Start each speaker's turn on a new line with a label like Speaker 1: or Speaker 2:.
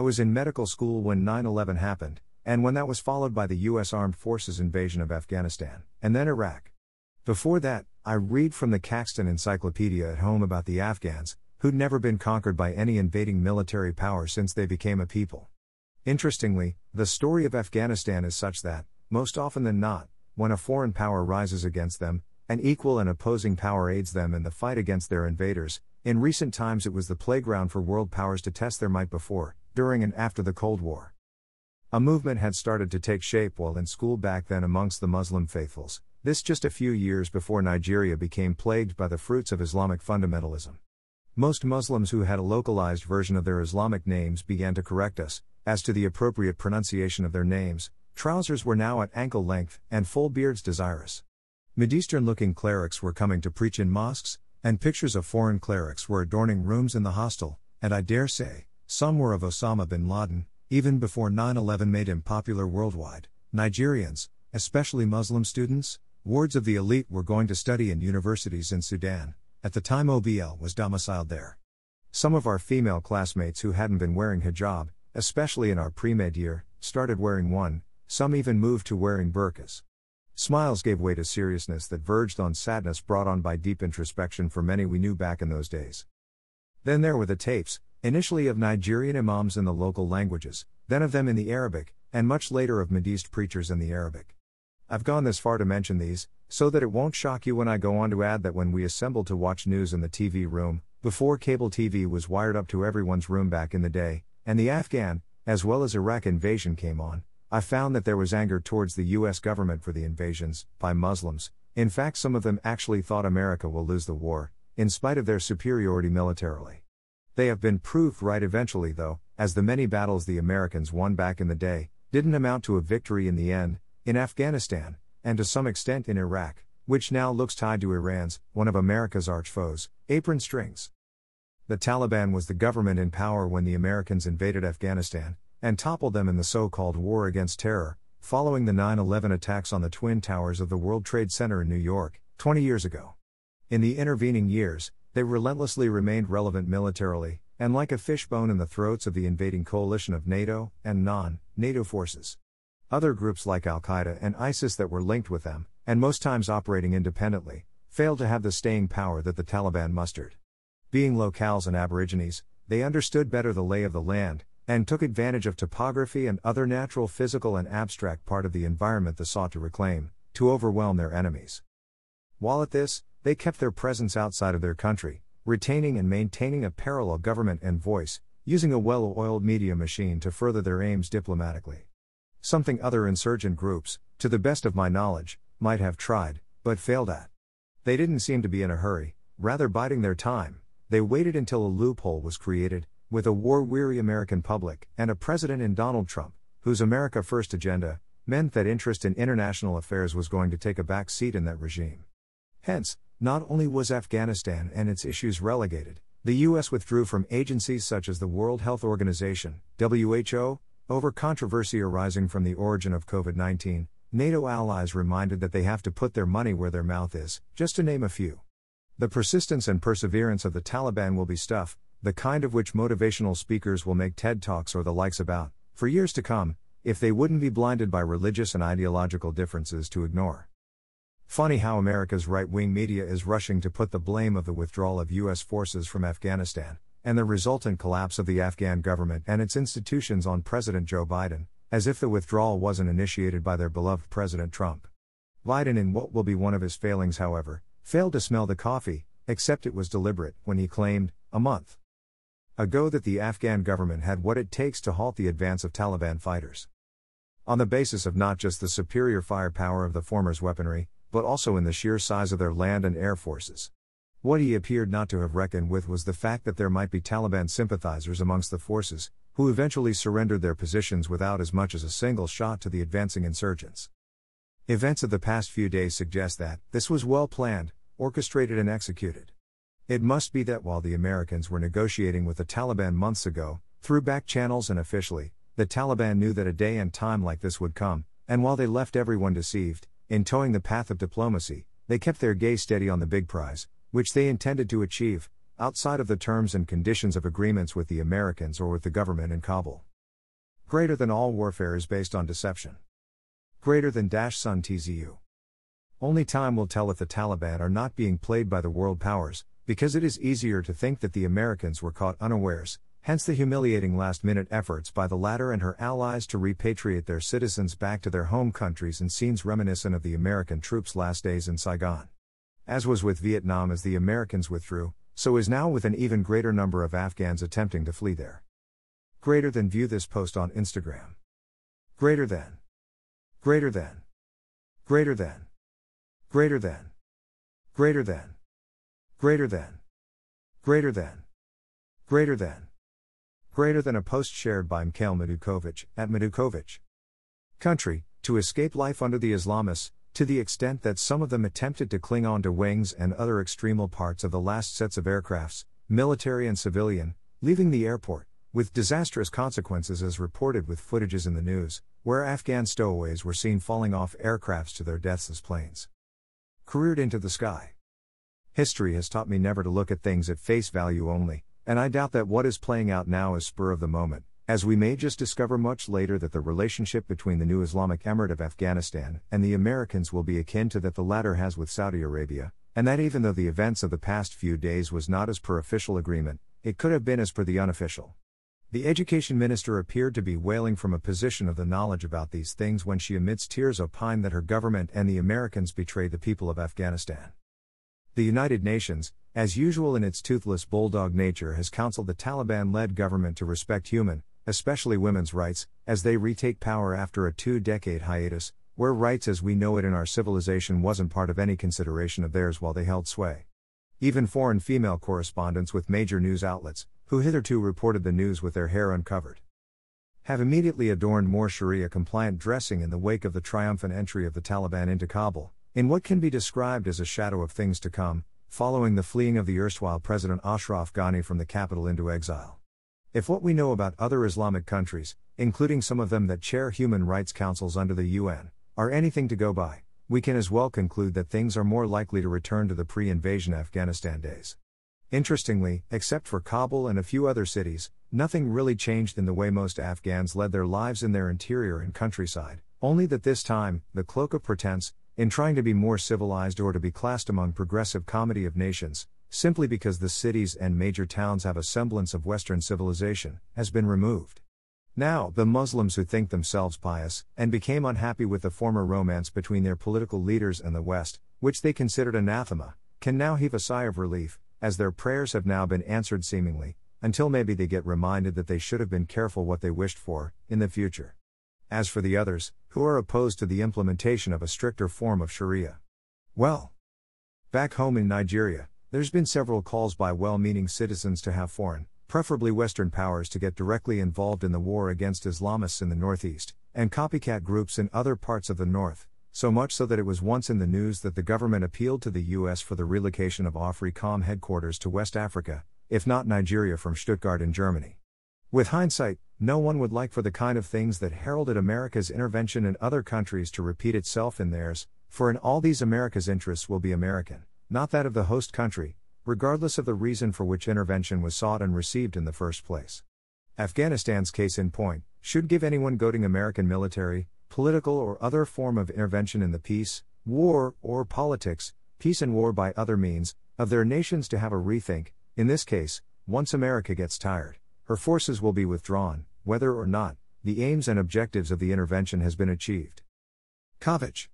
Speaker 1: I was in medical school when 9 11 happened, and when that was followed by the U.S. Armed Forces invasion of Afghanistan, and then Iraq. Before that, I read from the Caxton Encyclopedia at home about the Afghans, who'd never been conquered by any invading military power since they became a people. Interestingly, the story of Afghanistan is such that, most often than not, when a foreign power rises against them, an equal and opposing power aids them in the fight against their invaders. In recent times, it was the playground for world powers to test their might before, during and after the Cold War. A movement had started to take shape while in school back then amongst the Muslim faithfuls, this just a few years before Nigeria became plagued by the fruits of Islamic fundamentalism. Most Muslims who had a localized version of their Islamic names began to correct us, as to the appropriate pronunciation of their names, trousers were now at ankle length, and full beards desirous. Mideastern looking clerics were coming to preach in mosques, and pictures of foreign clerics were adorning rooms in the hostel, and I dare say, some were of Osama bin Laden, even before 9 11 made him popular worldwide. Nigerians, especially Muslim students, wards of the elite were going to study in universities in Sudan, at the time OBL was domiciled there. Some of our female classmates who hadn't been wearing hijab, especially in our pre med year, started wearing one, some even moved to wearing burqas. Smiles gave way to seriousness that verged on sadness brought on by deep introspection for many we knew back in those days. Then there were the tapes, initially of Nigerian imams in the local languages, then of them in the Arabic, and much later of Mideast preachers in the Arabic. I've gone this far to mention these, so that it won't shock you when I go on to add that when we assembled to watch news in the TV room, before cable TV was wired up to everyone's room back in the day, and the Afghan, as well as Iraq invasion came on, I found that there was anger towards the US government for the invasions, by Muslims. In fact, some of them actually thought America will lose the war, in spite of their superiority militarily. They have been proved right eventually, though, as the many battles the Americans won back in the day didn't amount to a victory in the end, in Afghanistan, and to some extent in Iraq, which now looks tied to Iran's, one of America's arch foes, apron strings. The Taliban was the government in power when the Americans invaded Afghanistan, and toppled them in the so called War Against Terror, following the 9 11 attacks on the Twin Towers of the World Trade Center in New York, 20 years ago. In the intervening years, they relentlessly remained relevant militarily, and like a fishbone in the throats of the invading coalition of NATO and non NATO forces. Other groups like Al Qaeda and ISIS that were linked with them, and most times operating independently, failed to have the staying power that the Taliban mustered. Being locales and aborigines, they understood better the lay of the land, and took advantage of topography and other natural physical and abstract part of the environment they sought to reclaim, to overwhelm their enemies. While at this, they kept their presence outside of their country, retaining and maintaining a parallel government and voice, using a well oiled media machine to further their aims diplomatically. Something other insurgent groups, to the best of my knowledge, might have tried, but failed at. They didn't seem to be in a hurry, rather biding their time, they waited until a loophole was created, with a war weary American public and a president in Donald Trump, whose America First agenda meant that interest in international affairs was going to take a back seat in that regime. Hence, not only was Afghanistan and its issues relegated, the U.S. withdrew from agencies such as the World Health Organization, WHO, over controversy arising from the origin of COVID 19. NATO allies reminded that they have to put their money where their mouth is, just to name a few. The persistence and perseverance of the Taliban will be stuff, the kind of which motivational speakers will make TED Talks or the likes about, for years to come, if they wouldn't be blinded by religious and ideological differences to ignore. Funny how America's right wing media is rushing to put the blame of the withdrawal of U.S. forces from Afghanistan, and the resultant collapse of the Afghan government and its institutions on President Joe Biden, as if the withdrawal wasn't initiated by their beloved President Trump. Biden, in what will be one of his failings, however, failed to smell the coffee, except it was deliberate, when he claimed, a month ago that the Afghan government had what it takes to halt the advance of Taliban fighters. On the basis of not just the superior firepower of the former's weaponry, but also in the sheer size of their land and air forces. What he appeared not to have reckoned with was the fact that there might be Taliban sympathizers amongst the forces, who eventually surrendered their positions without as much as a single shot to the advancing insurgents. Events of the past few days suggest that this was well planned, orchestrated, and executed. It must be that while the Americans were negotiating with the Taliban months ago, through back channels and officially, the Taliban knew that a day and time like this would come, and while they left everyone deceived, in towing the path of diplomacy, they kept their gaze steady on the big prize, which they intended to achieve, outside of the terms and conditions of agreements with the Americans or with the government in Kabul. Greater than all warfare is based on deception. Greater than dash sun TZU. Only time will tell if the Taliban are not being played by the world powers, because it is easier to think that the Americans were caught unawares, hence the humiliating last minute efforts by the latter and her allies to repatriate their citizens back to their home countries in scenes reminiscent of the American troops' last days in Saigon. As was with Vietnam as the Americans withdrew, so is now with an even greater number of Afghans attempting to flee there. Greater than view this post on Instagram. Greater than. Greater than. Greater than. Greater than. Greater than. Greater than. Greater than. Greater than. Greater than a post shared by Mikhail Madukovich at Madukovich. Country, to escape life under the Islamists, to the extent that some of them attempted to cling on to wings and other extremal parts of the last sets of aircrafts, military and civilian, leaving the airport, with disastrous consequences as reported with footages in the news, where Afghan stowaways were seen falling off aircrafts to their deaths as planes careered into the sky. History has taught me never to look at things at face value only, and I doubt that what is playing out now is spur of the moment, as we may just discover much later that the relationship between the new Islamic Emirate of Afghanistan and the Americans will be akin to that the latter has with Saudi Arabia, and that even though the events of the past few days was not as per official agreement, it could have been as per the unofficial. The education minister appeared to be wailing from a position of the knowledge about these things when she amidst tears opined that her government and the Americans betrayed the people of Afghanistan. The United Nations, as usual in its toothless bulldog nature, has counseled the Taliban led government to respect human, especially women's rights, as they retake power after a two decade hiatus, where rights as we know it in our civilization wasn't part of any consideration of theirs while they held sway. Even foreign female correspondents with major news outlets, who hitherto reported the news with their hair uncovered, have immediately adorned more Sharia compliant dressing in the wake of the triumphant entry of the Taliban into Kabul, in what can be described as a shadow of things to come, following the fleeing of the erstwhile President Ashraf Ghani from the capital into exile. If what we know about other Islamic countries, including some of them that chair human rights councils under the UN, are anything to go by, we can as well conclude that things are more likely to return to the pre invasion Afghanistan days. Interestingly, except for Kabul and a few other cities, nothing really changed in the way most Afghans led their lives in their interior and countryside, only that this time, the cloak of pretense, in trying to be more civilized or to be classed among progressive comedy of nations, simply because the cities and major towns have a semblance of Western civilization, has been removed. Now, the Muslims who think themselves pious, and became unhappy with the former romance between their political leaders and the West, which they considered anathema, can now heave a sigh of relief, as their prayers have now been answered seemingly, until maybe they get reminded that they should have been careful what they wished for, in the future. As for the others, who are opposed to the implementation of a stricter form of Sharia, well, back home in Nigeria, there's been several calls by well meaning citizens to have foreign, preferably Western powers to get directly involved in the war against Islamists in the Northeast, and copycat groups in other parts of the North, so much so that it was once in the news that the government appealed to the U.S. for the relocation of AFRICOM headquarters to West Africa, if not Nigeria from Stuttgart in Germany. With hindsight, no one would like for the kind of things that heralded America's intervention in other countries to repeat itself in theirs, for in all these America's interests will be American not that of the host country, regardless of the reason for which intervention was sought and received in the first place. Afghanistan's case in point should give anyone goading American military, political, or other form of intervention in the peace, war, or politics, peace and war by other means, of their nations to have a rethink. In this case, once America gets tired, her forces will be withdrawn, whether or not the aims and objectives of the intervention has been achieved. Kovich